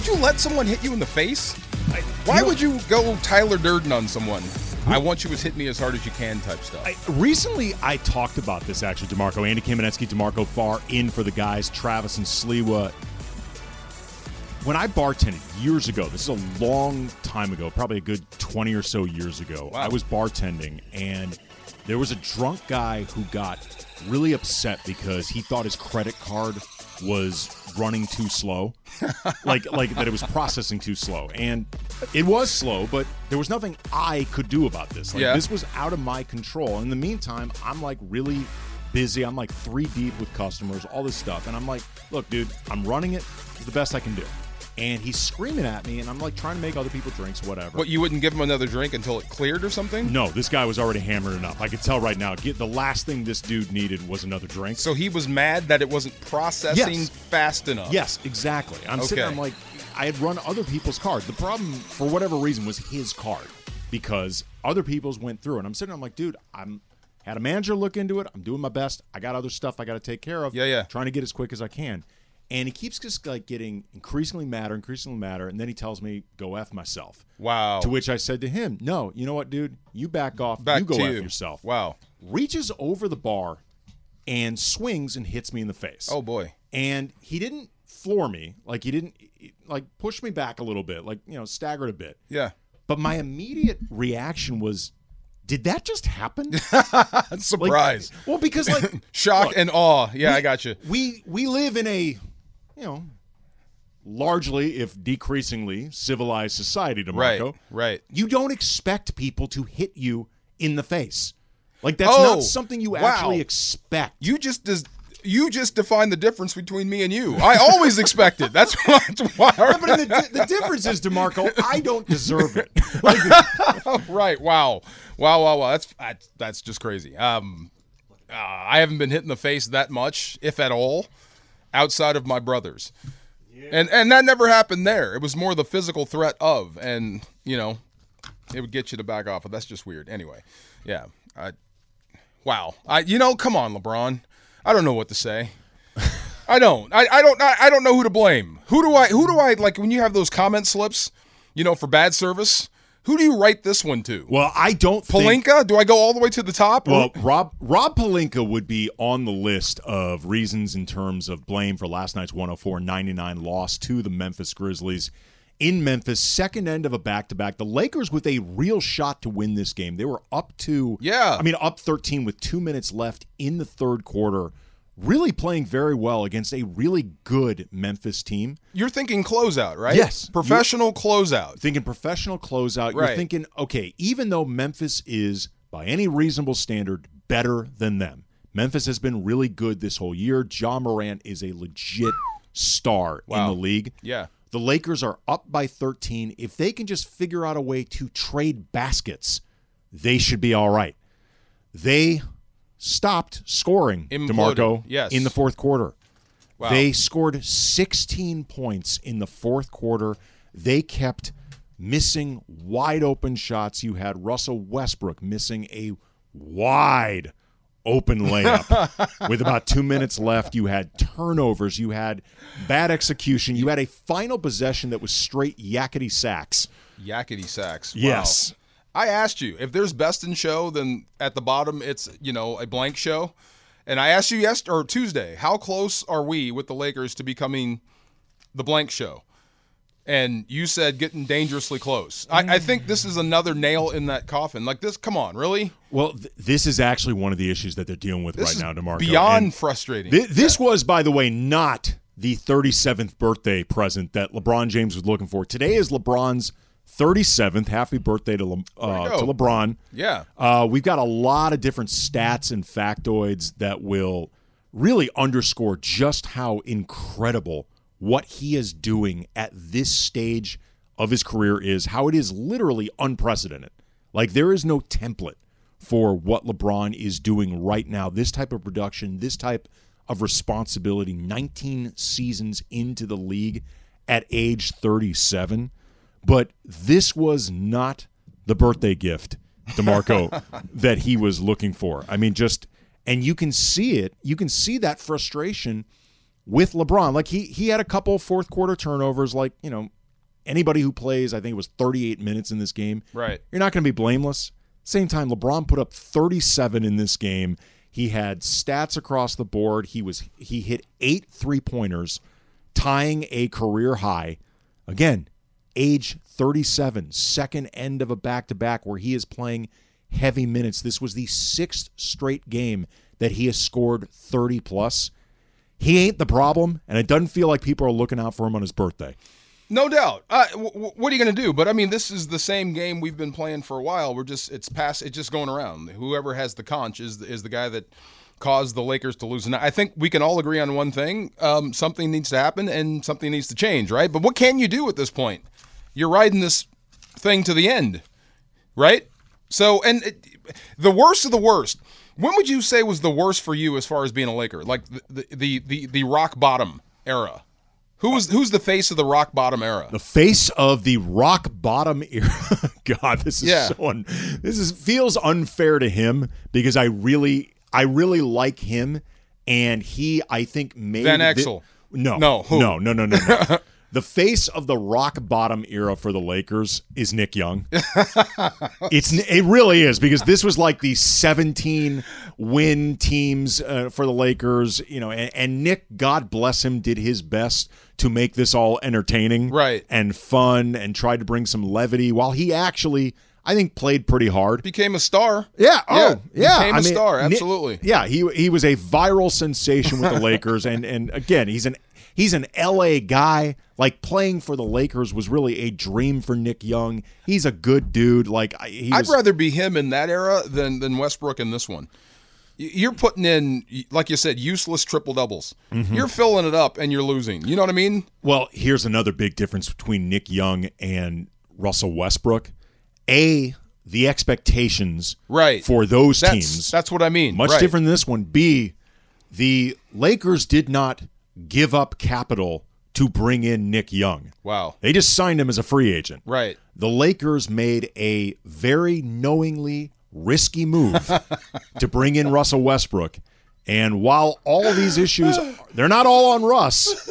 Would you let someone hit you in the face? Why would you go Tyler Durden on someone? I want you to hit me as hard as you can type stuff. I, recently, I talked about this actually, Demarco. Andy Kamenetsky, Demarco Farr in for the guys, Travis and Sliwa. When I bartended years ago, this is a long time ago, probably a good 20 or so years ago, Wow. I was bartending and there was a drunk guy who got really upset because he thought his credit card was running too slow. like like that it was processing too slow. And it was slow, but there was nothing I could do about this. Like Yeah. this was out of my control. In the meantime, I'm like really busy. I'm like three deep with customers, all this stuff. And I'm like, look, dude, I'm running it. It's the best I can do. And he's screaming at me, and I'm like trying to make other people drinks, whatever. But you wouldn't give him another drink until it cleared or something? no, this guy was already hammered enough. I could tell right now. Get the last thing this dude needed was another drink. So he was mad that it wasn't processing Yes. fast enough. Yes, exactly. I'm sitting there, I'm like, I had run other people's cards. The problem, for whatever reason, was his card because other people's went through. And I'm sitting there, I'm like, dude, I'm had a manager look into it. I'm doing my best. I got other stuff I got to take care of. Yeah, yeah. Trying to get as quick as I can. And he keeps just like getting increasingly madder, increasingly madder. And then he tells me, go F myself. Wow. To which I said to him, no, you know what, dude? You back off. Back you go F you. yourself. Wow. Reaches over the bar and swings and hits me in the face Oh boy. and he didn't floor me like he didn't like push me back a little bit like you know staggered a bit Yeah. but my immediate reaction was did that just happen Like, Surprise. well because like Shock look, and awe. Yeah, I got you. we we live in a you know largely if decreasingly civilized society. DeMarco. Right. right. you don't expect people to hit you in the face like that's Oh, not something you wow. actually expect You just des- you just define the difference between me and you. I always expect it. That's why. That's why but the, the difference is, DeMarco, I don't deserve it. Like, right. Wow. Wow. Wow. Wow. That's that's, that's just crazy. Um, uh, I haven't been hit in the face that much, if at all, outside of my brothers, and and that never happened there. It was more the physical threat of, and you know, it would get you to back off. But that's just weird. Anyway, yeah. I, wow. I you know, come on, LeBron. I don't know what to say. I don't. I, I don't. I, I don't know who to blame. Who do I? Who do I like when you have those comment slips? You know, for bad service. Who do you write this one to? well, I don't think. Pelinka? Do I go all the way to the top? Well, Rob Rob Pelinka would be on the list of reasons in terms of blame for last night's 104-99 loss to the Memphis Grizzlies in Memphis, second end of a back-to-back. The Lakers with a real shot to win this game. They were up to Yeah. I mean up 13 with 2 minutes left in the third quarter. Really playing very well against a really good Memphis team. You're thinking closeout, right? Yes. Professional closeout. thinking professional closeout. You're thinking, okay, even though Memphis is, by any reasonable standard, better than them, Memphis has been really good this whole year. Ja Morant is a legit star in the league. Yeah. The Lakers are up by 13. If they can just figure out a way to trade baskets, they should be all right. They stopped scoring, Imploded. DeMarco, Yes. in the fourth quarter. Wow. They scored 16 points in the fourth quarter. They kept missing wide open shots. You had Russell Westbrook missing a wide open layup with about two minutes left. You had turnovers. You had bad execution. You had a final possession that was straight yakety sax. Yakety sax. Wow. Yes. I asked you if there's best in show, then at the bottom it's you know a blank show. And I asked you yesterday or Tuesday, how close are we with the Lakers to becoming the blank show? And you said getting dangerously close. I, I think this is another nail in that coffin. Like this, come on, really? Well, th- this is actually one of the issues that they're dealing with This right is now, DeMarco. beyond And- frustrating. Th- this was, by the way, not the 37th birthday present that LeBron James was looking for. Today is LeBron's 37th. Happy birthday to, Le- uh, to LeBron. yeah. Uh, we've got a lot of different stats and factoids that will really underscore just how incredible what he is doing at this stage of his career is, how it is literally unprecedented. Like, there is no template for what LeBron is doing right now. This type of production, this type of responsibility, 19 seasons into the league at age 37. But this was not the birthday gift, DeMarco, that he was looking for. I mean, just, and you can see it. You can see that frustration with LeBron. Like he he had a couple fourth quarter turnovers. Like you know, anybody who plays, I think it was 38 minutes in this game. Right. You're not going to be blameless. Same time, LeBron put up 37 in this game. He had stats across the board. He was he hit eight three pointers, tying a career high. Again, age 37, second end of a back to back where he is playing heavy minutes. This was the sixth straight game that he has scored 30 plus. He ain't the problem, and it doesn't feel like people are looking out for him on his birthday. No doubt. Uh, w- w- what are you going to do? But I mean, this is the same game we've been playing for a while. We're just it's past. It's just going around. Whoever has the conch is is the guy that caused the Lakers to lose. And I think we can all agree on one thing: um, something needs to happen and something needs to change, right? But what can you do at this point? You're riding this thing to the end, right? So, and it, the worst of the worst. When would you say was the worst for you as far as being a Laker? Like the the the, the, the rock bottom era. Who was who's the face of the rock bottom era? The face of the rock bottom era. God, this is Yeah. so un- this is feels unfair to him because I really I really like him and he I think made Van thi- Exel. no. No, who? No, no, no, no. no. the face of the rock bottom era for the Lakers is Nick Young. it's it really is because this was like the 17 win teams uh, for the Lakers, you know, and, and Nick, God bless him, did his best to make this all entertaining, Right. and fun, and tried to bring some levity while he actually. I think played pretty hard. Became a star. Yeah. Oh, yeah. Became a I mean, star. Nick- Absolutely. yeah. He he was a viral sensation with the Lakers, and and again, he's an he's an L.A. guy. Like playing for the Lakers was really a dream for Nick Young. He's a good dude. Like he I'd rather be him in that era than than Westbrook in this one. You're putting in, like you said, useless triple doubles. Mm-hmm. You're filling it up and you're losing. You know what I mean? Well, here's another big difference between Nick Young and Russell Westbrook. A, the expectations Right. for those That's teams that's what I mean. much Right. different than this one. B, the Lakers did not give up capital to bring in Nick Young. Wow. They just signed him as a free agent. Right. The Lakers made a very knowingly risky move to bring in Russell Westbrook. And while all these issues, they're not all on Russ.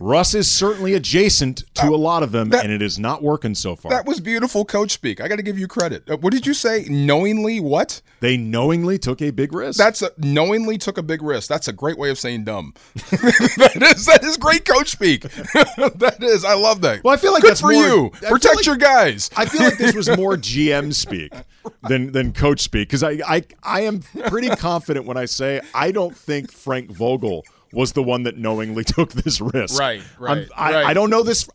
Russ is certainly adjacent to a lot of them, and it is not working so far. That was beautiful coach speak. I got to give you credit. Uh, what did you say? Knowingly what? they knowingly took a big risk. That's a knowingly took a big risk. That's a great way of saying dumb. that is that is great coach speak. that is. I love that. Well, I feel like Good that's for more- you. I Protect like- your guys. I feel like this was more GM speak than than coach speak because I, I I am pretty confident when I say I don't think Frank Vogel was the one that knowingly took this risk. Right, right, I, right. I don't know this.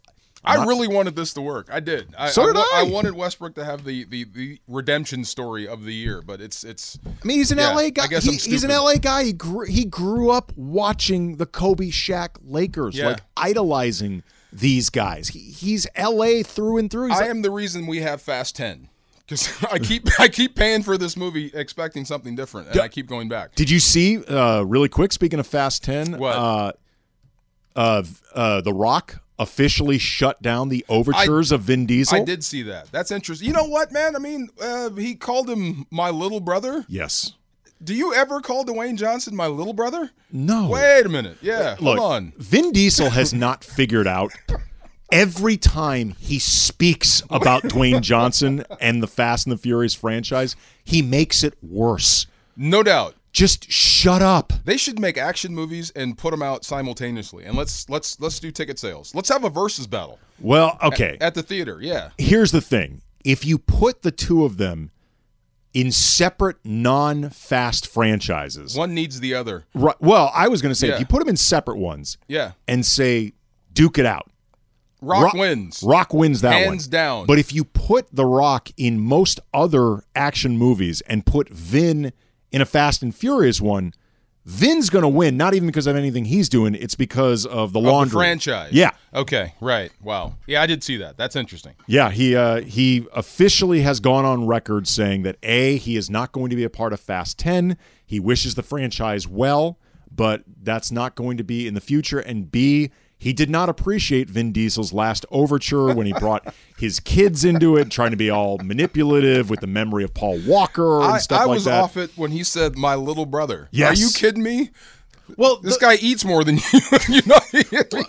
I really wanted this to work. I did. I, So did wa- I. I wanted Westbrook to have the, the, the redemption story of the year, but it's it's I mean, he's an Yeah, LA guy. I He- he's an. LA guy. He grew, he grew up watching the Kobe Shaq Lakers, Yeah. like idolizing these guys. He, he's LA through and through. He's I like- am the reason we have Fast Ten because I keep I keep paying for this movie expecting something different, and I keep going back. Did you see uh, really quick? Speaking of Fast Ten, What? Uh, uh, uh, The Rock officially shut down the overtures of Vin Diesel. I did see that. That's interesting. You know what, man? I mean, uh, he called him my little brother. Yes. Do you ever call Dwayne Johnson my little brother? No. Wait a minute. Yeah, Look, hold on. Vin Diesel has not figured out. Every time he speaks about Dwayne Johnson and the Fast and the Furious franchise, he makes it worse. No doubt. Just shut up. They should make action movies and put them out simultaneously. And let's let's let's do ticket sales. Let's have a versus battle Well, okay. at the theater. Yeah. Here's the thing if you put the two of them in separate non fast franchises, One needs the other. right, well, I was going to say Yeah. if you put them in separate ones Yeah. and say, duke it out. Rock, Rock- wins. Rock wins that one. Hands down. But if you put The Rock in most other action movies and put Vin in a Fast and Furious one, Vin's going to win, not even because of anything he's doing, it's because of the Of the laundry. franchise. Yeah. Okay. Right. Wow. Yeah, I did see that. That's interesting. Yeah, he uh, he officially has gone on record saying that A, he is not going to be a part of Fast 10. He wishes the franchise well, but that's not going to be in the future. And B, he did not appreciate Vin Diesel's last overture when he brought his kids into it, trying to be all manipulative with the memory of Paul Walker and I, stuff I like that. I was off it when he said my little brother. Yes. Are you kidding me? Well, This the- guy eats more than you. you know,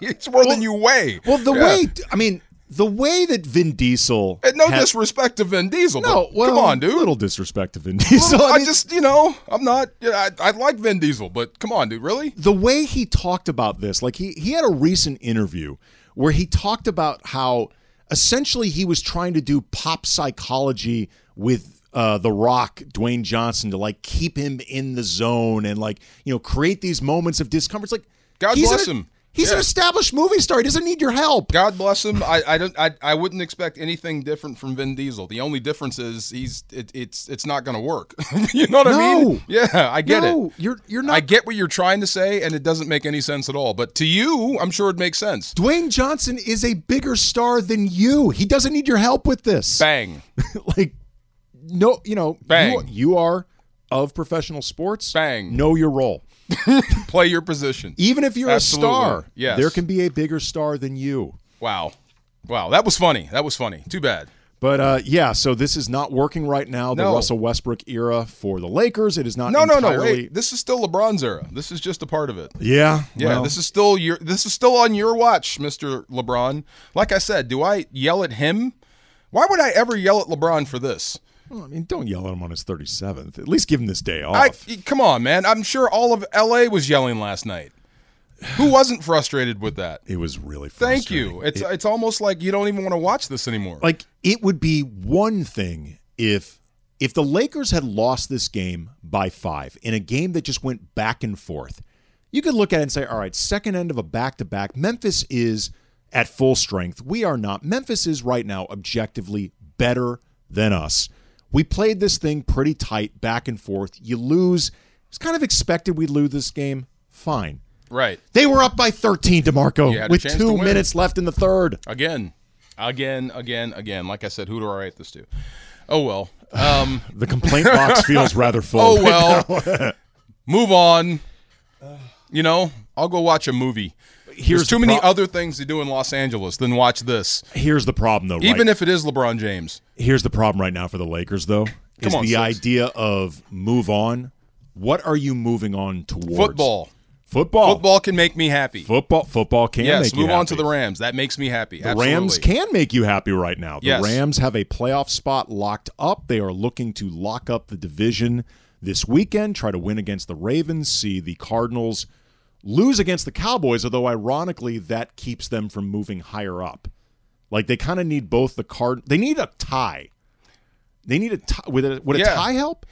he eats more than you weigh. Well, the Yeah. way I mean, the way that Vin Diesel. And no had- disrespect to Vin Diesel. No, well, come on, dude. Little disrespect to Vin Diesel. I, I mean, just, you know, I'm not. I, I like Vin Diesel, but come on, dude. Really? the way he talked about this, like he he had a recent interview where he talked about how essentially he was trying to do pop psychology with uh, the Rock, Dwayne Johnson, to like keep him in the zone and like you know create these moments of discomfort. It's like God bless an- him. He's an established movie star. He doesn't need your help. God bless him. I, I don't. I, I wouldn't expect anything different from Vin Diesel. The only difference is he's. It, it's. It's not going to work. you know what I No. mean? Yeah, I get no, it. you're you're not. I get what you're trying to say, and it doesn't make any sense at all. But to you, I'm sure it makes sense. Dwayne Johnson is a bigger star than you. He doesn't need your help with this. Bang, like, no, you know, Bang. You, you are of professional sports. Bang. Know your role. play your position. Even if you're Absolutely. a star, Yes. there can be a bigger star than you. Wow, wow, that was funny. That was funny. Too bad. But uh, yeah, so this is not working right now. The No. Russell Westbrook era for the Lakers. It is not. No, no, entirely, no. Wait, this is still LeBron's era. This is just a part of it. Yeah, Yeah, well, this is still your. This is still on your watch, Mister LeBron. Like I said, do I yell at him? Why would I ever yell at LeBron for this? Well, I mean, don't yell at him on his 37th. At least give him this day off. I come on, man. I'm sure all of LA was yelling last night. Who wasn't frustrated with that? it was really. Thank you. It's it's almost like you don't even want to watch this anymore. like it would be one thing if if the Lakers had lost this game by 5 in a game that just went back and forth. You could look at it and say, "All right, second end of a back-to-back. Memphis is at full strength. We are not. Memphis is right now objectively better than us. We played this thing pretty tight back and forth. You lose. It's kind of expected we'd lose this game. Fine. right. They were up by 13, DeMarco, You had a with 2 minutes left in the third. Again, again, again, again. Like I said, who do I write this to? Oh well. Um, The complaint box feels rather full. oh well. Move on. You know, I'll go watch a movie. Here's There's too the many other things to do in Los Angeles than watch this. Here's the problem, though. Even right? if it is LeBron James. here's the problem right now for the Lakers, though, is Come on, the Six. idea of move on. What are you moving on towards? Football. Football. Football can make me happy. Football. Football can yes, make you move on to the Rams. That makes me happy. The Rams can make you happy right now. The Yes. Rams have a playoff spot locked up. They are looking to lock up the division this weekend, try to win against the Ravens, see the Cardinals lose against the Cowboys, although ironically that keeps them from moving higher up. Like they kind of need both the card they need a tie. They need a tie. Would a, would a Yeah. tie help?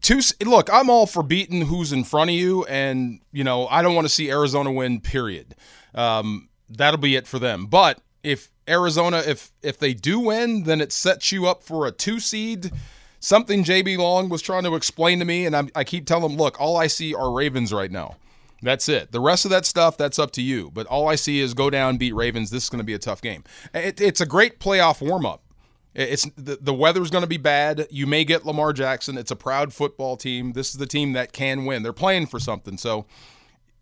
two look i'm all for beating who's in front of you and you know i don't want to see arizona win period um, that'll be it for them but if arizona if if they do win then it sets you up for a two seed something jb long was trying to explain to me and I'm, i keep telling him look all i see are ravens right now that's it the rest of that stuff that's up to you but all i see is go down beat ravens this is going to be a tough game it, it's a great playoff warm-up it's the, the weather's going to be bad. You may get Lamar Jackson. It's a proud football team. This is the team that can win. They're playing for something. So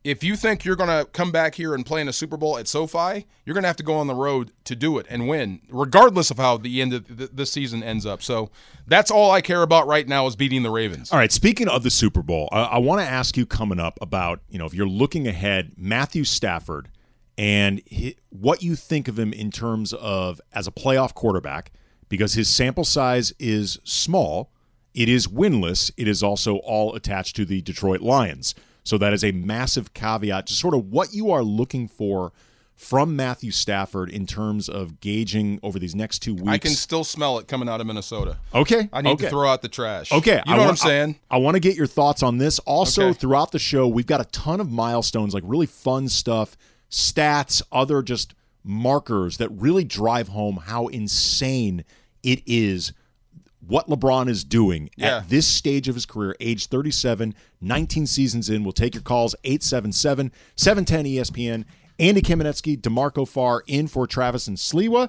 if you think you're going to come back here and play in a Super Bowl at SoFi, you're going to have to go on the road to do it and win, regardless of how the end of the, season ends up. So that's all I care about right now is beating the Ravens. All right. Speaking of the Super Bowl, I, I want to ask you coming up about you know if you're looking ahead, Matthew Stafford, and what you think of him in terms of as a playoff quarterback, because his sample size is small. It is winless. It is also all attached to the Detroit Lions. So that is a massive caveat to sort of what you are looking for from Matthew Stafford in terms of gauging over these next two weeks. I can still smell it coming out of Minnesota. okay. I need okay. to throw out the trash. Okay, You I know what I'm saying? I, want to get your thoughts on this. Also, Okay. throughout the show, we've got a ton of milestones, like really fun stuff, stats, other just markers that really drive home how insane it is what LeBron is doing Yeah. at this stage of his career, age 37, 19 seasons in. We'll take your calls 877 710 ESPN. Andy Kamenetsky, DeMarco Farr in for Travis and Sliwa.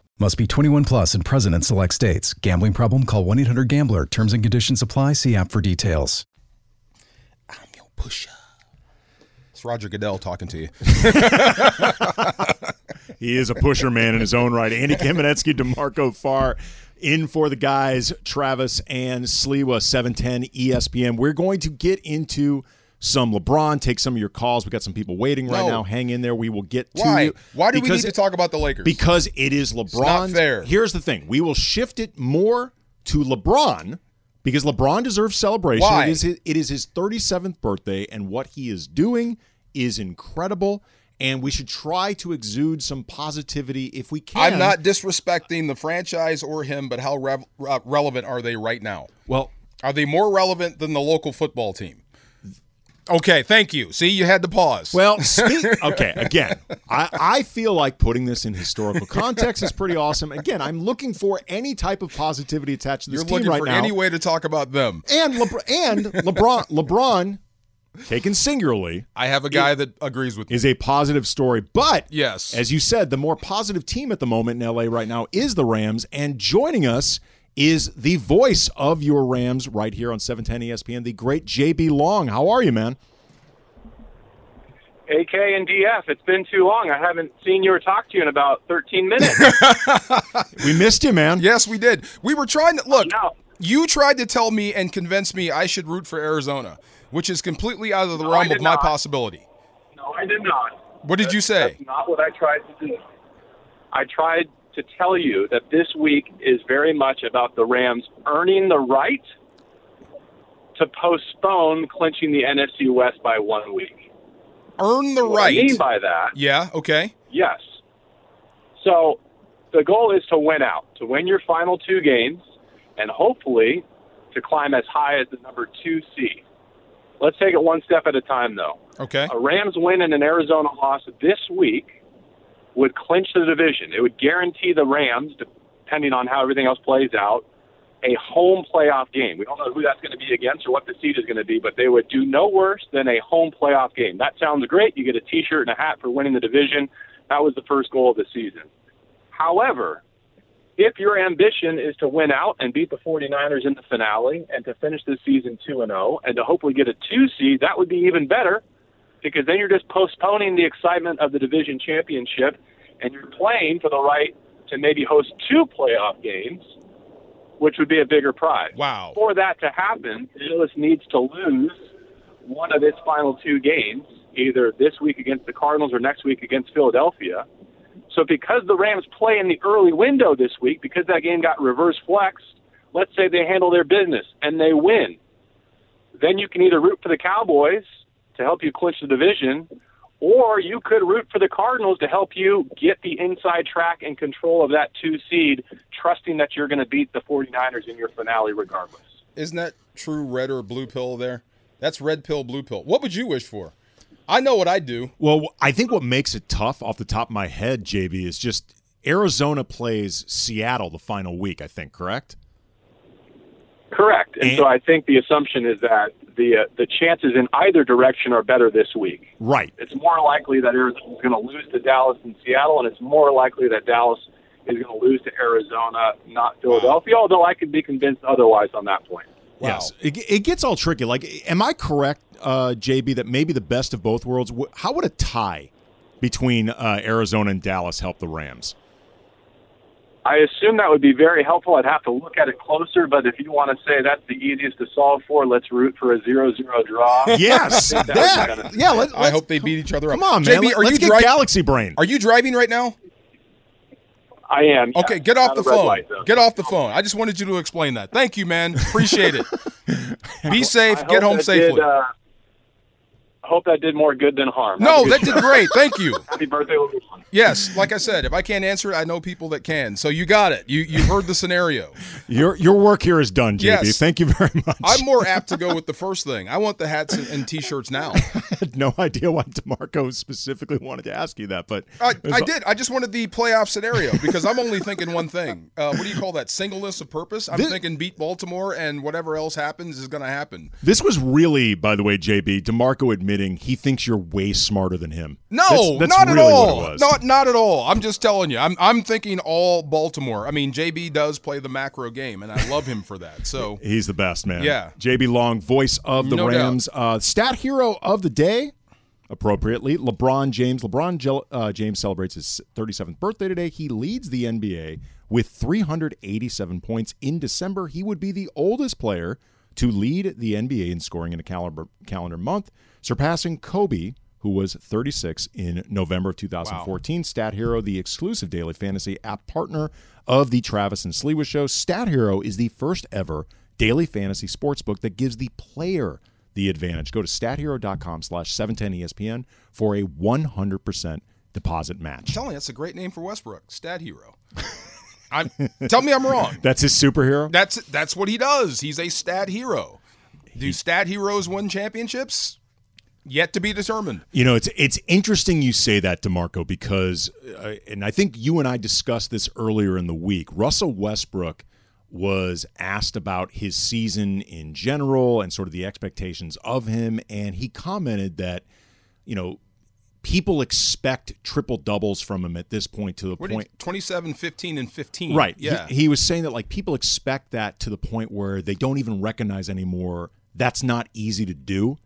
Must be 21 plus and present in select states. Gambling problem? Call 1 800 Gambler. Terms and conditions apply. See app for details. I'm your pusher. It's Roger Goodell talking to you. He is a pusher man in his own right. Andy Kamenetsky, DeMarco Farr in for the guys, Travis and Sliwa, 710 ESPN. We're going to get into some LeBron, take some of your calls. We got some people waiting right No. now. Hang in there. We will get to Why? you. Why do we need to talk about the Lakers? Because it is LeBron. fair. Here's the thing: we will shift it more to LeBron because LeBron deserves celebration. Why? It is his, it is his 37th birthday, and what he is doing is incredible. And we should try to exude some positivity if we can. I'm not disrespecting the franchise or him, but how rev- uh, relevant are they right now? Well, Are they more relevant than the local football team? Okay, thank you. See, you had to pause. Well, speak, okay. Again, I, I feel like putting this in historical context is pretty awesome. Again, I'm looking for any type of positivity attached to this you're team looking right for now. any way to talk about them. and Lebr- and LeBron, LeBron, taken singularly, I have a guy that agrees with me. is a positive story. But Yes. as you said, the more positive team at the moment in LA right now is the Rams, and joining us is the voice of your Rams right here on 710 ESPN, the great JB Long. How are you, man? AK and DF. It's been too long. I haven't seen you or talked to you in about 13 minutes. We missed you, man. Yes, we did. We were trying to look. No. You tried to tell me and convince me I should root for Arizona, which is completely out of the No, realm did of my not. possibility. no, I did not. What did you say? That's not what I tried to do. I tried to tell you that this week is very much about the Rams earning the right to postpone clinching the NFC West by one week. Earn the What right. I mean by that yeah. Okay. Yes. So the goal is to win out, to win your final two games, and hopefully to climb as high as the number two seed. Let's take it one step at a time, though. Okay. A Rams win and an Arizona loss this week would clinch the division. It would guarantee the Rams, depending on how everything else plays out, a home playoff game. We don't know who that's going to be against or what the seed is going to be, but they would do no worse than a home playoff game. That sounds great. You get a T-shirt and a hat for winning the division. That was the first goal of the season. However, if your ambition is to win out and beat the 49ers in the finale and to finish the season 2 and 0 and to hopefully get a 2 seed, that would be even better because then you're just postponing the excitement of the division championship and you're playing for the right to maybe host two playoff games, which would be a bigger prize. Wow. For that to happen, Dallas needs to lose one of its final two games, either this week against the Cardinals or next week against Philadelphia. So because the Rams play in the early window this week, because that game got reverse flexed, let's say they handle their business and they win. Then you can either root for the Cowboys to help you clinch the division, or you could root for the Cardinals to help you get the inside track and control of that two seed, trusting that you're going to beat the 49ers in your finale regardless. Isn't that true red or blue pill there? That's red pill, blue pill. What would you wish for? I know what I'd do. Well, I think what makes it tough off the top of my head, JB, is just Arizona plays Seattle the final week, I think, correct? Correct. And, And- so I think the assumption is that the uh, the chances in either direction are better this week. Right. It's more likely that Arizona is going to lose to Dallas and Seattle, and it's more likely that Dallas is going to lose to Arizona, not Philadelphia. Although I could be convinced otherwise on that point. Wow. Yes. It, it gets all tricky. Like, am I correct, uh, JB, that maybe the best of both worlds? How would a tie between uh, Arizona and Dallas help the Rams? I assume that would be very helpful. I'd have to look at it closer, but if you want to say that's the easiest to solve for, let's root for a zero-zero draw. Yes. I that would yeah. be kinda- yeah. Let, I hope they beat each other up. Come up. on, man. JB, Let, are us you get dri- Galaxy Brain. Are you driving right now? I am. Okay, yeah. get off Not the phone. light. Get off the phone. I just wanted you to explain that. Thank you, man. Appreciate it. Be safe. I Get home that safely. Did, uh, hope that did more good than harm. No, that good did great. Thank you. Happy birthday, LeBron. Yes, like I said, if I can't answer it, I know people that can. So you got it. You you heard the scenario. Your your work here is done, JB. Yes. Thank you very much. I'm more apt to go with the first thing. I want the hats and, and t-shirts now. had no idea why Demarco specifically wanted to ask you that, but I, I did. I just wanted the playoff scenario because I'm only thinking one thing. Uh, what do you call that? Singleness of purpose. I'm This- thinking beat Baltimore, and whatever else happens is going to happen. This was really, by the way, JB Demarco admitting he thinks you're way smarter than him. No, That's- that's not really at all. Not not at all. I'm just telling you. I'm I'm thinking all Baltimore. I mean, JB does play the macro game, and I love him for that. So He's the best, man. Yeah. JB Long, voice of the No. Rams. Uh, stat hero of the day, appropriately, LeBron James. LeBron uh, James celebrates his 37th birthday today. He leads the NBA with 387 points. In December, he would be the oldest player to lead the NBA in scoring in a calendar, calendar month, surpassing Kobe, who was 36 in November of 2014. Stat Hero, the exclusive daily fantasy app partner of the Travis and Sliwa Show. Stat Hero is the first ever daily fantasy sports book that gives the player the advantage. Go to stathero.com slash 710ESPN for a 100% deposit match. tell me that's a great name for Westbrook, Stat Hero. I'm tell me I'm wrong. That's his superhero? That's that's what he does. He's a stat hero. Do stat heroes win championships? Yet to be determined. You know, it's it's interesting you say that, Demarco, because, uh, and I think you and I discussed this earlier in the week. Russell Westbrook was asked about his season in general and sort of the expectations of him, and he commented that, you know, people expect triple doubles from him at this point to the What point. did 27, 15, and 15. Right. Yeah. He, he was saying that like people expect that to the point where they don't even recognize anymore that's not easy to do.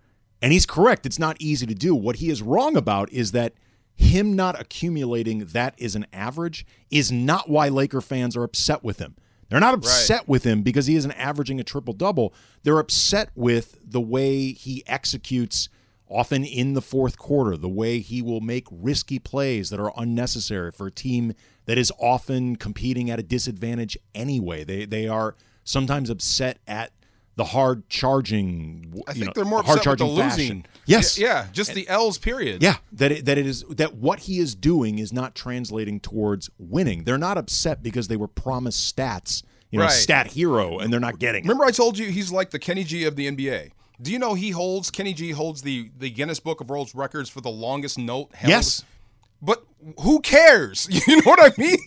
And he's correct. It's not easy to do. What he is wrong about is that him not accumulating that is an average is not why Laker fans are upset with him. They're not upset with him because he isn't averaging a triple double. They're upset with the way he executes often in the fourth quarter, the way he will make risky plays that are unnecessary for a team that is often competing at a disadvantage anyway. They they are sometimes upset at the hard charging. I think know, they're more hard upset with the charging losing. fashion. Yes. Yeah, yeah, just the L's period. Yeah, that it, that it is that what he is doing is not translating towards winning. They're not upset because they were promised stats, you know, Right. stat hero, and they're not getting. it. Remember I told you he's like the Kenny G of the NBA. Do you know he holds Kenny G holds the the Guinness Book of World Records for the longest note held? Yes. But who cares? You know what I mean?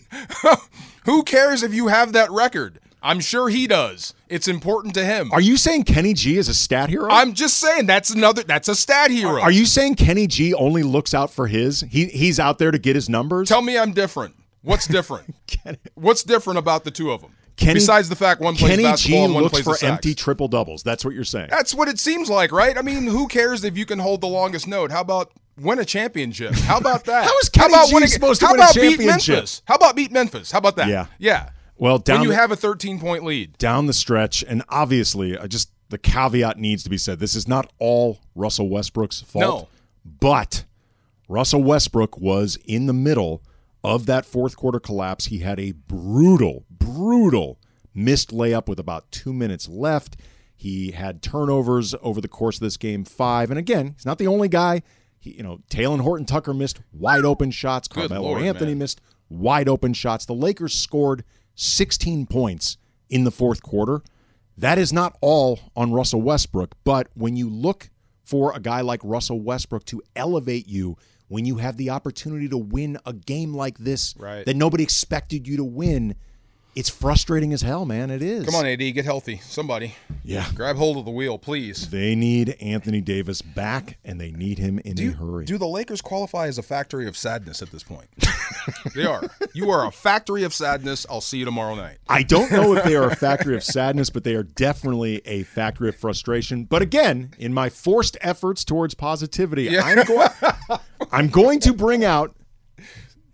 who cares if you have that record? I'm sure he does. It's important to him. Are you saying Kenny G is a stat hero? I'm just saying that's another that's a stat hero. Are you saying Kenny G only looks out for his? He he's out there to get his numbers. Tell me I'm different. What's different? What's different about the two of them? Kenny- Besides the fact one plays Kenny basketball G and one looks plays for empty triple doubles. That's what you're saying. That's what it seems like, right? I mean, who cares if you can hold the longest note? How about win a championship? How about that? How is Kenny about G winning- supposed to how win a about beat championship? Memphis? How about beat Memphis? How about that? Yeah. yeah. Well, down when you the- have a 13 point lead, down the stretch, and obviously, I just the caveat needs to be said. This is not all Russell Westbrook's fault. No. But Russell Westbrook was in the middle of that fourth quarter collapse. He had a brutal, brutal missed layup with about two minutes left. He had turnovers over the course of this game, five. And again, he's not the only guy. He, you know, Talen Horton Tucker missed wide open shots. Good Carmelo Lord, Anthony man. missed wide open shots. The Lakers scored 16 points in the fourth quarter. That is not all on Russell Westbrook, but when you look for a guy like Russell Westbrook to elevate you when you have the opportunity to win a game like this Right. that nobody expected you to win, it's frustrating as hell, man. It is. come on, AD, get healthy. Somebody Yeah. grab hold of the wheel, please. They need Anthony Davis back, and they need him in Do, a hurry. do the Lakers qualify as a factory of sadness at this point? they are. You are a factory of sadness. I'll see you tomorrow night. I don't know if they are a factory of sadness, but they are definitely a factory of frustration. But again, in my forced efforts towards positivity, I'm, go- I'm going to bring out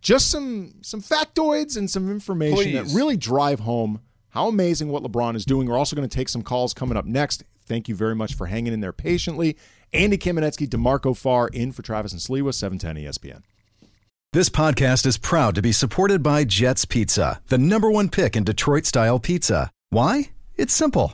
just some some factoids and some information that really drive home how amazing what LeBron is doing. We're also going to take some calls coming up next. Thank you very much for hanging in there patiently. Andy Kamenetsky, DeMarco Farr in for Travis and Sliwa, E 710 ESPN. This podcast is proud to be supported by Jets Pizza, the number one pick in Detroit style pizza. Why? It's simple.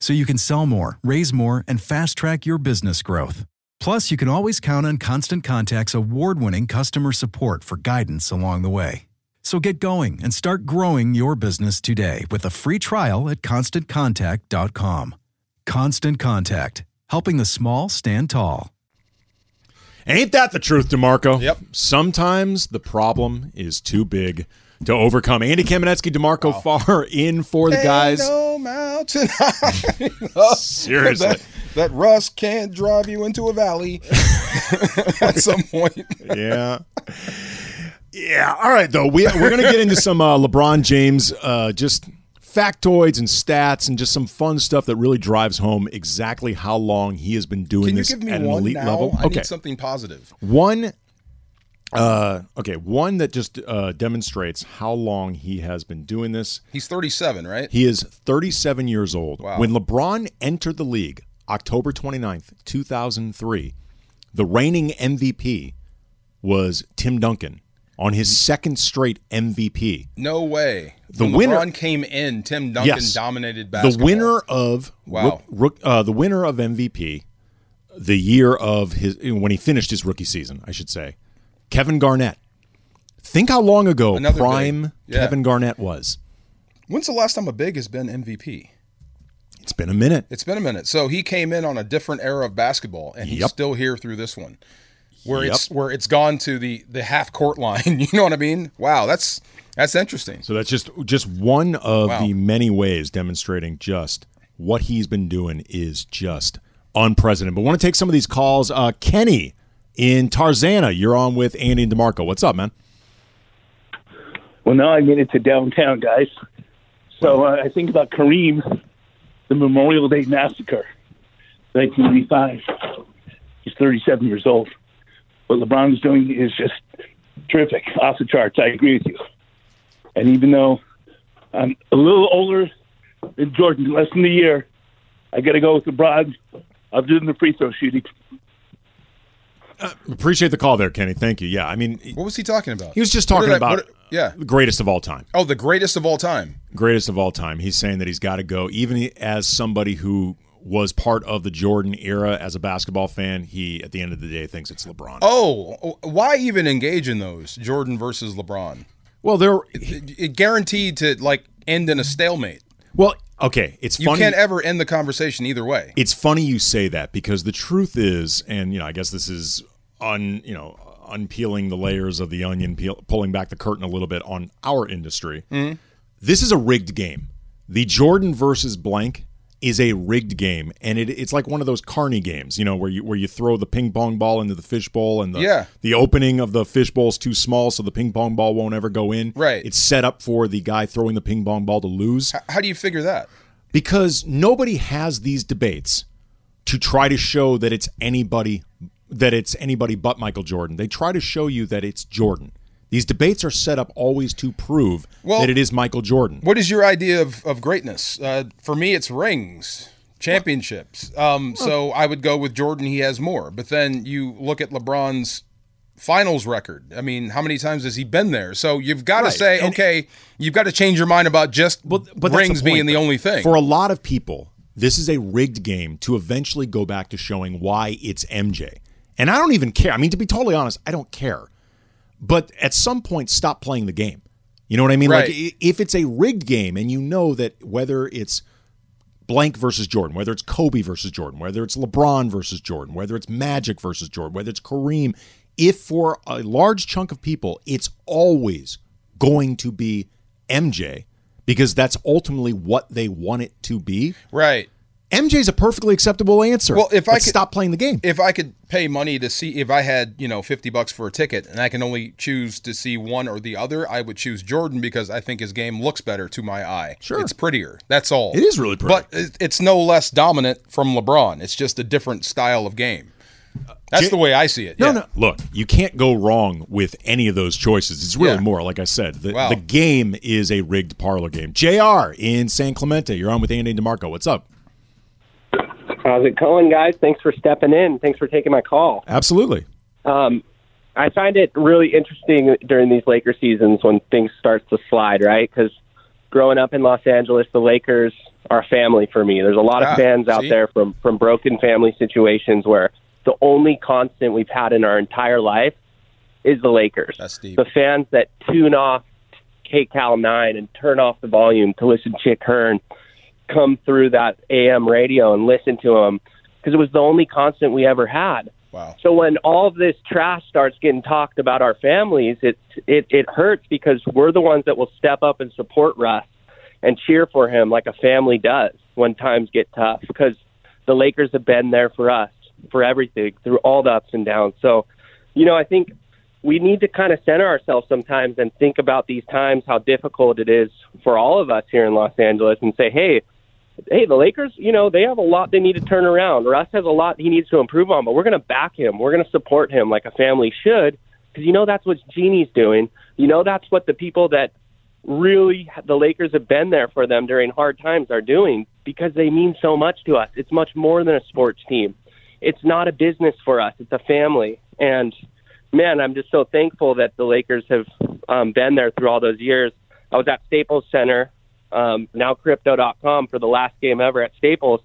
So you can sell more, raise more, and fast track your business growth. Plus, you can always count on Constant Contact's award winning customer support for guidance along the way. So get going and start growing your business today with a free trial at constantcontact.com. Constant Contact, helping the small stand tall. Ain't that the truth, DeMarco? Yep. Sometimes the problem is too big to overcome. Andy Kamenetsky, DeMarco Farr in for the guys. No mountain. Seriously. that, that rust can't drive you into a valley at some point. yeah. Yeah. All right, though. We, we're going to get into some uh, LeBron James, uh, just factoids and stats and just some fun stuff that really drives home exactly how long he has been doing Can you this give me at an elite now? level. I okay. something positive. One uh okay, one that just uh demonstrates how long he has been doing this. He's 37, right? He is 37 years old. Wow. When LeBron entered the league October 29th, 2003, the reigning MVP was Tim Duncan on his second straight MVP. No way. The when winner- LeBron came in, Tim Duncan Yes. dominated basketball. The winner of Wow. rook- uh, the winner of MVP, the year of his when he finished his rookie season, I should say, Kevin Garnett. Think how long ago Another prime Yeah. Kevin Garnett was. When's the last time a big has been MVP? It's been a minute. It's been a minute. So he came in on a different era of basketball, and he's Yep. still here through this one, where Yep. it's where it's gone to the the half court line. You know what I mean? Wow, that's that's interesting. So that's just just one of Wow. the many ways demonstrating just what he's been doing is just unprecedented. But want to take some of these calls. Uh, Kenny in Tarzana, you're on with Andy and Demarco. What's up, man? Well, now I made it to downtown, guys. So uh, I think about Kareem, the Memorial Day Massacre, 1985. He's 37 years old. What is doing is just terrific, off the charts. I agree with you. And even though I'm a little older than Jordan, less than a year, I got to go with LeBron. I'll do the free throw shooting. Uh, appreciate the call there, Kenny. Thank you. Yeah, I mean, What was he talking about? he was just talking I- about what- yeah. the greatest of all time. Oh, the greatest of all time. Greatest of all time. He's saying that he's got to go, even as somebody who was part of the Jordan era as a basketball fan. He, at the end of the day, thinks it's LeBron. Oh, why even engage in those Jordan versus LeBron? well, there. It, it guaranteed to like end in a stalemate. Well, okay. It's funny. You can't ever end the conversation either way. it's funny you say that because the truth is, and you know, I guess this is un, you know, unpeeling the layers of the onion, peel, pulling back the curtain a little bit on our industry. Mm-hmm. This is a rigged game. The Jordan versus blank is a rigged game, and it, it's like one of those carny games, you know, where you where you throw the ping pong ball into the fishbowl, and the Yeah. the opening of the fishbowl is too small, so the ping pong ball won't ever go in. Right. It's set up for the guy throwing the ping pong ball to lose How do you figure that? because nobody has these debates to try to show that it's anybody that it's anybody but Michael Jordan. They try to show you that it's Jordan. These debates are set up always to prove Well- that it is Michael Jordan. What is your idea of, of greatness? Uh, for me, it's rings, championships. Um, so I would go with Jordan. He has more. But then you look at LeBron's finals record. I mean, how many times has he been there? So you've got to say, And- okay, you've got to change your mind about just but that's rings the being the only thing. For a lot of people, this is a rigged game to eventually go back to showing why it's MJ. And I don't even care. I mean, to be totally honest, I don't care. But at some point, stop playing the game. You know what I mean? Right. Like, if it's a rigged game and you know that whether it's blank versus Jordan, whether it's Kobe versus Jordan, whether it's LeBron versus Jordan, whether it's Magic versus Jordan, whether it's Kareem, if for a large chunk of people, it's always going to be MJ because that's ultimately what they want it to be. Right. MJ's a perfectly acceptable answer. Well, if I could- stop playing the game, If I could pay money to see, if I had, you know, 50 bucks for a ticket and I can only choose to see one or the other, I would choose Jordan because I think his game looks better to my eye. Sure. It's prettier. That's all. It is really pretty. But it's no less dominant from LeBron. It's just a different style of game. That's J- the way I see it. No, yeah. no. Look, you can't go wrong with any of those choices. It's really Yeah. more, like I said, the, Wow. the game is a rigged parlor game. JR in San Clemente, you're on with Andy DeMarco. What's up? How's it going, guys? Thanks for stepping in. Thanks for taking my call. Absolutely. Um, I find it really interesting during these Laker seasons when things start to slide, right? Because growing up in Los Angeles, the Lakers are family for me. There's a lot Ah, of fans out there from from broken family situations where the only constant we've had in our entire life is the Lakers. That's deep. The fans that tune off KCAL 9 and turn off the volume to listen to Chick Hearn come through that AM radio and listen to him because it was the only constant we ever had. Wow. So when all of this trash starts getting talked about our families, it it it hurts because we're the ones that will step up and support Russ and cheer for him like a family does when times get tough because the Lakers have been there for us for everything through all the ups and downs. So, you know, I think we need to kind of center ourselves sometimes and think about these times how difficult it is for all of us here in Los Angeles and say, "Hey, hey, the Lakers, you know, they have a lot they need to turn around. Russ has a lot he needs to improve on, but we're going to back him. We're going to support him like a family should because you know that's what Jeanie's doing. You know that's what the people that really the Lakers have been there for them during hard times are doing because they mean so much to us. It's much more than a sports team. It's not a business for us. It's a family. And man, I'm just so thankful that the Lakers have um, been there through all those years. I was at Staples Center, um, now Crypto.com, for the last game ever at Staples,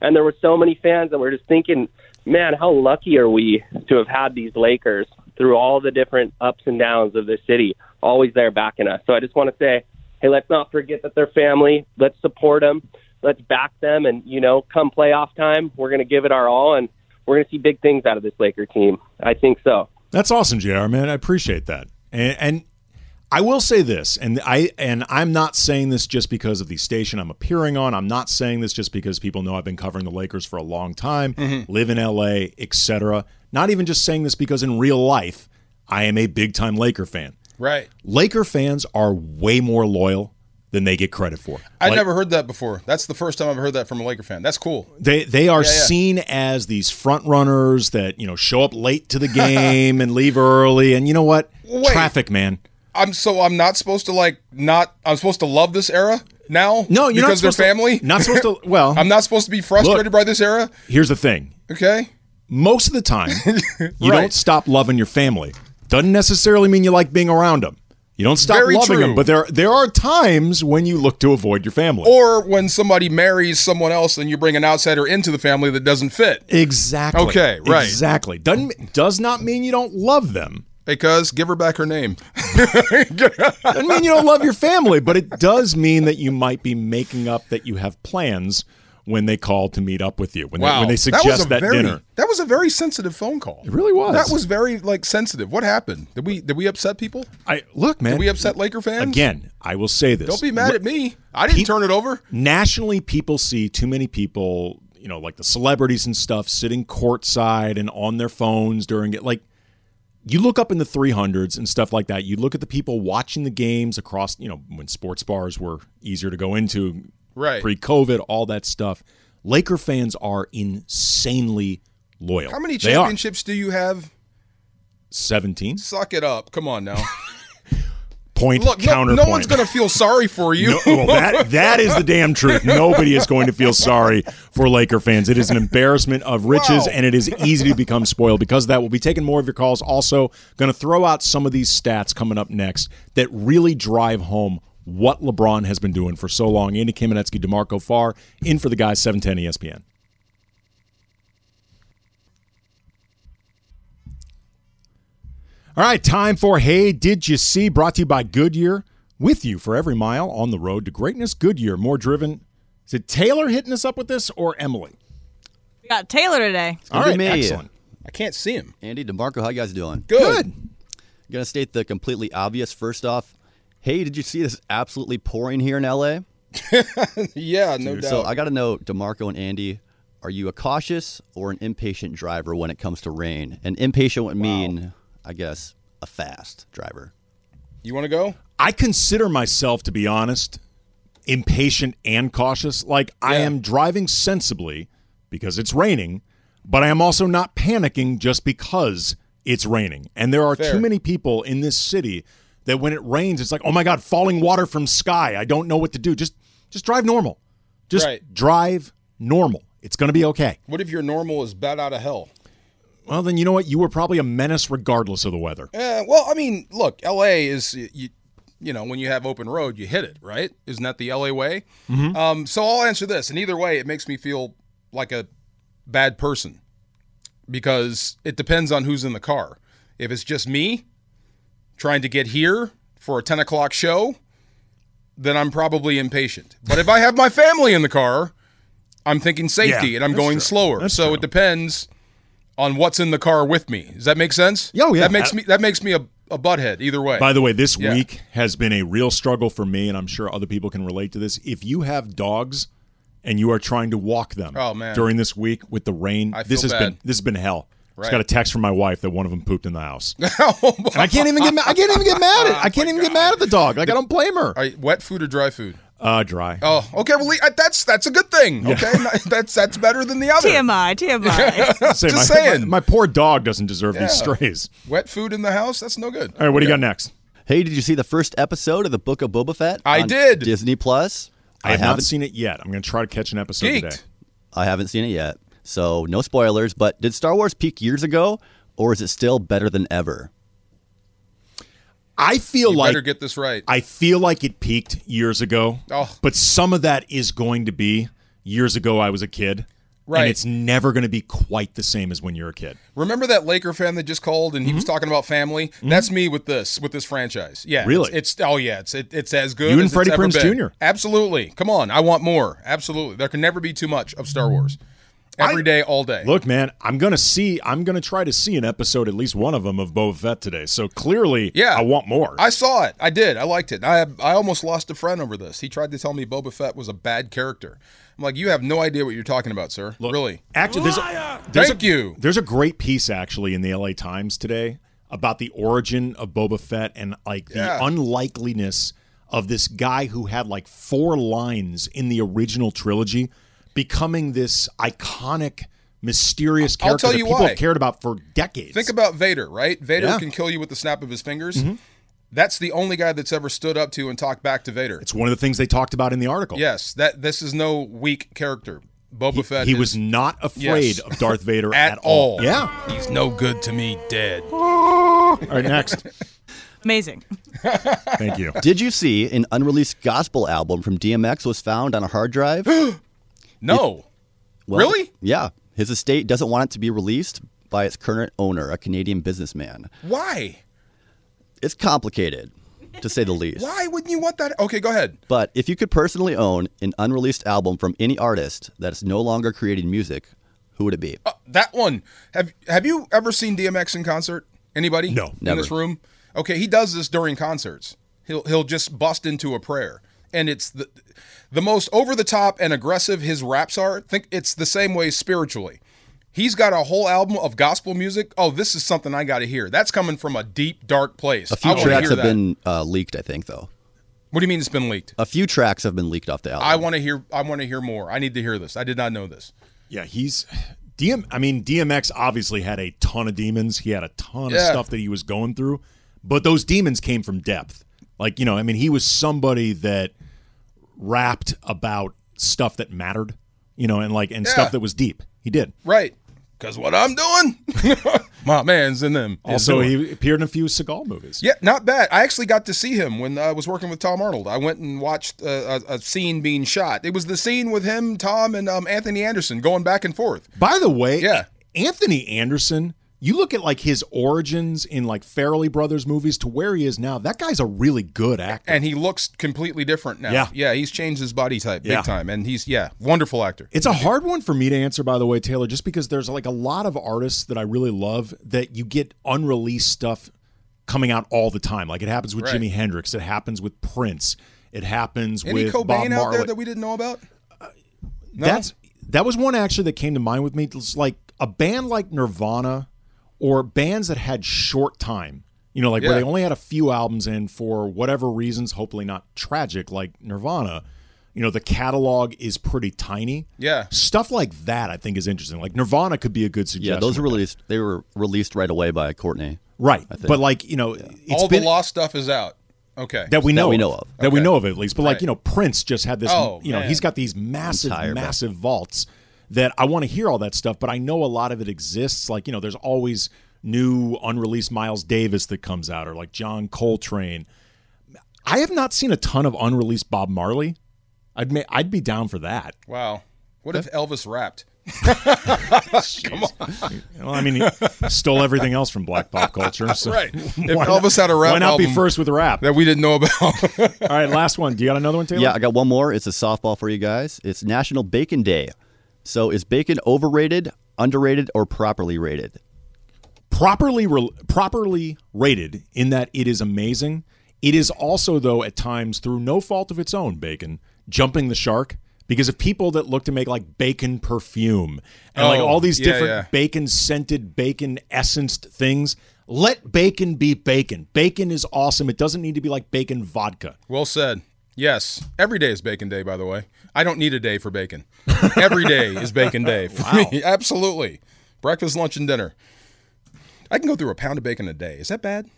and there were so many fans that were just thinking, man, how lucky are we to have had these Lakers through all the different ups and downs of this city, always there backing us. So I just want to say, hey, let's not forget that they're family. Let's support them. Let's back them, and you know, come playoff time, we're going to give it our all, and we're going to see big things out of this Laker team. I think so. That's awesome, JR, man. I appreciate that. And, and I will say this, and I and I'm not saying this just because of the station I'm appearing on. I'm not saying this just because people know I've been covering the Lakers for a long time, mm-hmm. live in LA, etc. Not even just saying this because in real life I am a big time Laker fan. Right. Laker fans are way more loyal than they get credit for. I Like, never heard that before. That's the first time I've heard that from a Laker fan. That's cool. They they are Yeah, yeah. seen as these front runners that you know show up late to the game and leave early, and you know what? Wait. Traffic, man. I'm so I'm not supposed to like not I'm supposed to love this era now. No, you're because not they're supposed to- family. not supposed to- well- I'm not supposed to be frustrated Look. by this era. Here's the thing: Okay. most of the time, you don't stop loving your family. Doesn't necessarily mean you like being around them. You don't stop Very loving true. them, but there there are times when you look to avoid your family. Or when somebody marries someone else and you bring an outsider into the family that doesn't fit. exactly. Okay, right. Exactly. Doesn't does not mean you don't love them. Because give her back her name. Doesn't mean you don't love your family, but it does mean that you might be making up that you have plans when they call to meet up with you. When they, when they suggest that, very, dinner. That was a very sensitive phone call. It really was. That was very like sensitive. What happened? Did we did we upset people? I look, man. Did we upset Laker fans? Again, I will say this. Don't be mad at me. I didn't Pe- turn it over. nationally people see too many people you know like the celebrities and stuff sitting courtside and on their phones during it like you look up in the 300s and stuff like that you look at the people watching the games across you know when sports bars were easier to go into Right. pre-covid all that stuff laker fans are insanely loyal How many championships do you have? 17 Suck it up. Come on now. point Look, no, counterpoint no one's going to feel sorry for you. No, well, that that is the damn truth. Nobody is going to feel sorry for Laker fans. It is an embarrassment of riches, Wow. and it is easy to become spoiled. Because of that, we'll be taking more of your calls. Also, going to throw out some of these stats coming up next that really drive home what LeBron has been doing for so long. Andy Kamenetsky, DeMarco Farr, in for the guys, E 710 ESPN. All right, time for Hey, Did You See? Brought to you by Goodyear. With you for every mile on the road to greatness. Goodyear, more driven, Is it Taylor hitting us up with this or Emily? We got Taylor today. All right, Good me. excellent. I can't see him. Andy DeMarco, how you guys doing? Good. Gonna state the completely obvious first off. Hey, did you see this absolutely pouring here in LA? Yeah, no doubt. So I got to know, DeMarco and Andy, are you a cautious or an impatient driver when it comes to rain? And impatient would mean, I guess, a fast driver. you want to go? I consider myself, to be honest, impatient and cautious. Like I am driving sensibly because it's raining, but I am also not panicking just because it's raining. And there are Fair. too many people in this city that when it rains, it's like, oh my God, falling water from sky. I don't know what to do. Just just drive normal. Just Right. drive normal. It's gonna be okay. What if your normal is bad out of hell? Well, then you know what? You were probably a menace regardless of the weather. Eh, well, I mean, look, L.A. is you, you know, when you have open road, you hit it, right? Isn't that the L.A. way? Um, so I'll answer this, and either way, it makes me feel like a bad person because it depends on who's in the car. If it's just me trying to get here for a ten o'clock show, then I'm probably impatient. But if I have my family in the car, I'm thinking safety Yeah, and I'm going true. slower. That's so true. it depends on what's in the car with me. Does that make sense? Oh, yeah. That makes me that makes me a, a butthead either way. By the way, this Yeah. week has been a real struggle for me, and I'm sure other people can relate to this. If you have dogs and you are trying to walk them Oh, man. during this week with the rain, this feel has been this has been hell. Right. Just got a text from my wife that one of them pooped in the house, Oh, and I can't even get ma- I can't even get mad at I can't even get mad at the dog. Like I don't blame her. Are you- wet food or dry food? Uh, dry. Oh, okay. Well, that's that's a good thing. Okay, that's that's better than the other. TMI, TMI. Say, just my, saying. My, my poor dog doesn't deserve these strays. Wet food in the house? That's no good. All right, what do you got next? Hey, did you see the first episode of the Book of Boba Fett? I on did. Disney Plus. I, have not haven't. seen it yet. I'm going to try to catch an episode today. I haven't seen it yet, so no spoilers. But did Star Wars peak years ago, or is it still better than ever? I feel You like better get this right. I feel like it peaked years ago. Oh. But some of that is going to be years ago I was a kid. Right. And it's never going to be quite the same as when you're a kid. Remember that Laker fan that just called and he was talking about family? That's me with this with this franchise. Yeah, Mm-hmm. Really? It's, it's oh yeah, it's it, it's as good. You and Freddie ever Prinze. Jr.. Absolutely. Come on, I want more. Absolutely. There can never be too much of Star Wars. Every day, all day. Look, man, I'm going to see, I'm going to try to see an episode, at least one of them, of Boba Fett today. So clearly, Yeah. I want more. I saw it. I did. I liked it. I I almost lost a friend over this. He tried to tell me Boba Fett was a bad character. I'm like, you have no idea what you're talking about, sir. Look, really? Actually, there's a, there's Thank a, you. There's a great piece actually in the LA Times today about the origin of Boba Fett and like the Yeah. unlikeliness of this guy who had like four lines in the original trilogy becoming this iconic, mysterious I'll character tell that you people why. have cared about for decades. Think about Vader, right? Vader Yeah. can kill you with the snap of his fingers. Mm-hmm. That's the only guy that's ever stood up to and talked back to Vader. it's one of the things they talked about in the article. Yes, that this is no weak character. Boba He, Fett he is was not afraid Yes. of Darth Vader at, at, all. all. Yeah. he's no good to me dead. All right, next. Amazing. Thank you. Did you see an unreleased gospel album from DMX was found on a hard drive? No, Well, Really? Yeah. His estate doesn't want it to be released by its current owner, a Canadian businessman. why? It's complicated, to say the least. Why wouldn't you want that? Okay, go ahead. But if you could personally own an unreleased album from any artist that's no longer creating music, who would it be? Uh, that one. Have Have you ever seen DMX in concert? Anybody? No. In Never. this room. Okay, he does this during concerts. He'll he'll just bust into a prayer, and it's the the most over the top and aggressive his raps are. Think it's the same way spiritually. He's got a whole album of gospel music. Oh, this is something I got to hear. That's coming from a deep, dark place. A few I tracks hear have that. been uh, leaked, I think, though. What do you mean it's been leaked? A few tracks have been leaked off the album. I want to hear. I want to hear more. I need to hear this. I did not know this. Yeah, he's DM. I mean, DMX obviously had a ton of demons. He had a ton of stuff that he was going through, but those demons came from depth. Like you know, I mean, he was somebody that rapped about stuff that mattered. You know, and like and Yeah. stuff that was deep. He did. Right. Because what I'm doing, my man's in them. Also, doing. he appeared in a few Seagal movies. Yeah, not bad. I actually got to see him when I was working with Tom Arnold. I went and watched a, a, a scene being shot. It was the scene with him, Tom, and um, Anthony Anderson going back and forth. By the way, Yeah. Anthony Anderson you look at like his origins in like Farrelly Brothers movies to where he is now. That guy's a really good actor. and he looks completely different now. Yeah. yeah, he's changed his body type big Yeah. time, and he's yeah, wonderful actor. It's a hard one for me to answer, by the way, Taylor, just because there's like a lot of artists that I really love that you get unreleased stuff coming out all the time. Like it happens with Right. Jimi Hendrix, it happens with Prince, it happens Any with Cobain Bob out Marley. there that we didn't know about? No? That's that was one actually that came to mind with me. It's like a band like Nirvana or bands that had short time. You know, like where they only had a few albums in for whatever reasons, hopefully not tragic, like Nirvana. You know, the catalog is pretty tiny. Yeah. Stuff like that I think is interesting. Like Nirvana could be a good suggestion. Yeah, those were released. They were released right away by Courtney. right. I think. But like, you know, it's All been the lost stuff is out. Okay. that we That know we of. know of. That we know of at least. But like, you know, Prince just had this Oh, you know, man. he's got these massive Entire back. massive vaults that I want to hear all that stuff, but I know a lot of it exists. Like, you know, there's always new unreleased Miles Davis that comes out or like John Coltrane. I have not seen a ton of unreleased Bob Marley. I'd ma- I'd be down for that. wow. What if Elvis rapped? Well, I mean, he stole everything else from black pop culture. So Right. If why Elvis not, had a rap why not be first with a rap? that we didn't know about? All right, last one. Do you got another one, Taylor? Yeah, I got one more. It's a softball for you guys. It's National Bacon Day. So is bacon overrated, underrated, or properly rated? properly re- properly rated in that it is amazing. It is also though at times through no fault of its own bacon jumping the shark because of people that look to make like bacon perfume and like Oh, all these yeah, different yeah. bacon scented bacon essenced things. Let bacon be bacon. Bacon is awesome. It doesn't need to be like bacon vodka. well said. Yes. Every day is bacon day, by the way. I don't need a day for bacon. Every day is bacon day for me. Absolutely. Breakfast, lunch, and dinner. I can go through a pound of bacon a day. Is that bad?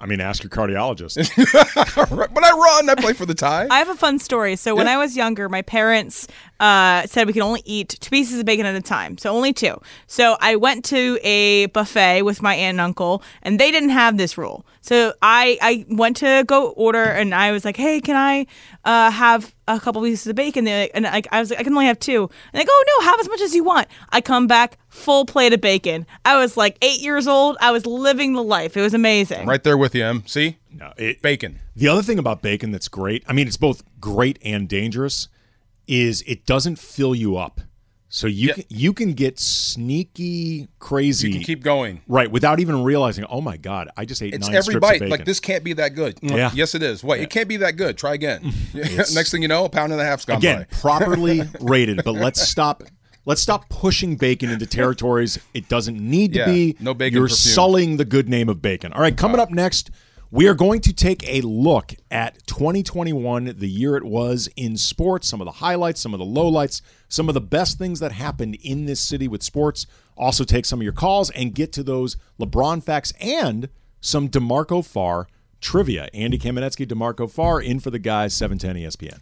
I mean, ask your cardiologist. but I run. I play for the tie. I have a fun story. So when I was younger, my parents uh, said we could only eat two pieces of bacon at a time, so only two. So I went to a buffet with my aunt and uncle, and they didn't have this rule. So I I went to go order, and I was like, "Hey, can I uh, have a couple pieces of bacon?" They're like- And I, I was like, "I can only have two. And they go, "Oh no, have as much as you want." I come back full plate of bacon. I was like eight years old. I was living the life. It was amazing. right there with you, Em. See? No, it, Bacon. The other thing about bacon that's great, I mean, it's both great and dangerous, is it doesn't fill you up. So you Yeah. can, you can get sneaky crazy, You can keep going. right without even realizing. Oh my god, I just ate It's nine every strips bite. of bacon. Like this can't be that good. Yeah. Yes, it is. Wait, it can't be that good. Try again. Next thing you know, a pound and a half's gone Again, by. properly rated. But let's stop. Let's stop pushing bacon into territories it doesn't need to Yeah, be. no bacon You're perfume. sullying the good name of bacon. All right, coming up next, we are going to take a look at 2021, the year it was in sports, some of the highlights, some of the lowlights, some of the best things that happened in this city with sports. Also, take some of your calls and get to those LeBron facts and some DeMarco Farr trivia. Andy Kamenetsky, DeMarco Farr, in for the guys, E 710 ESPN.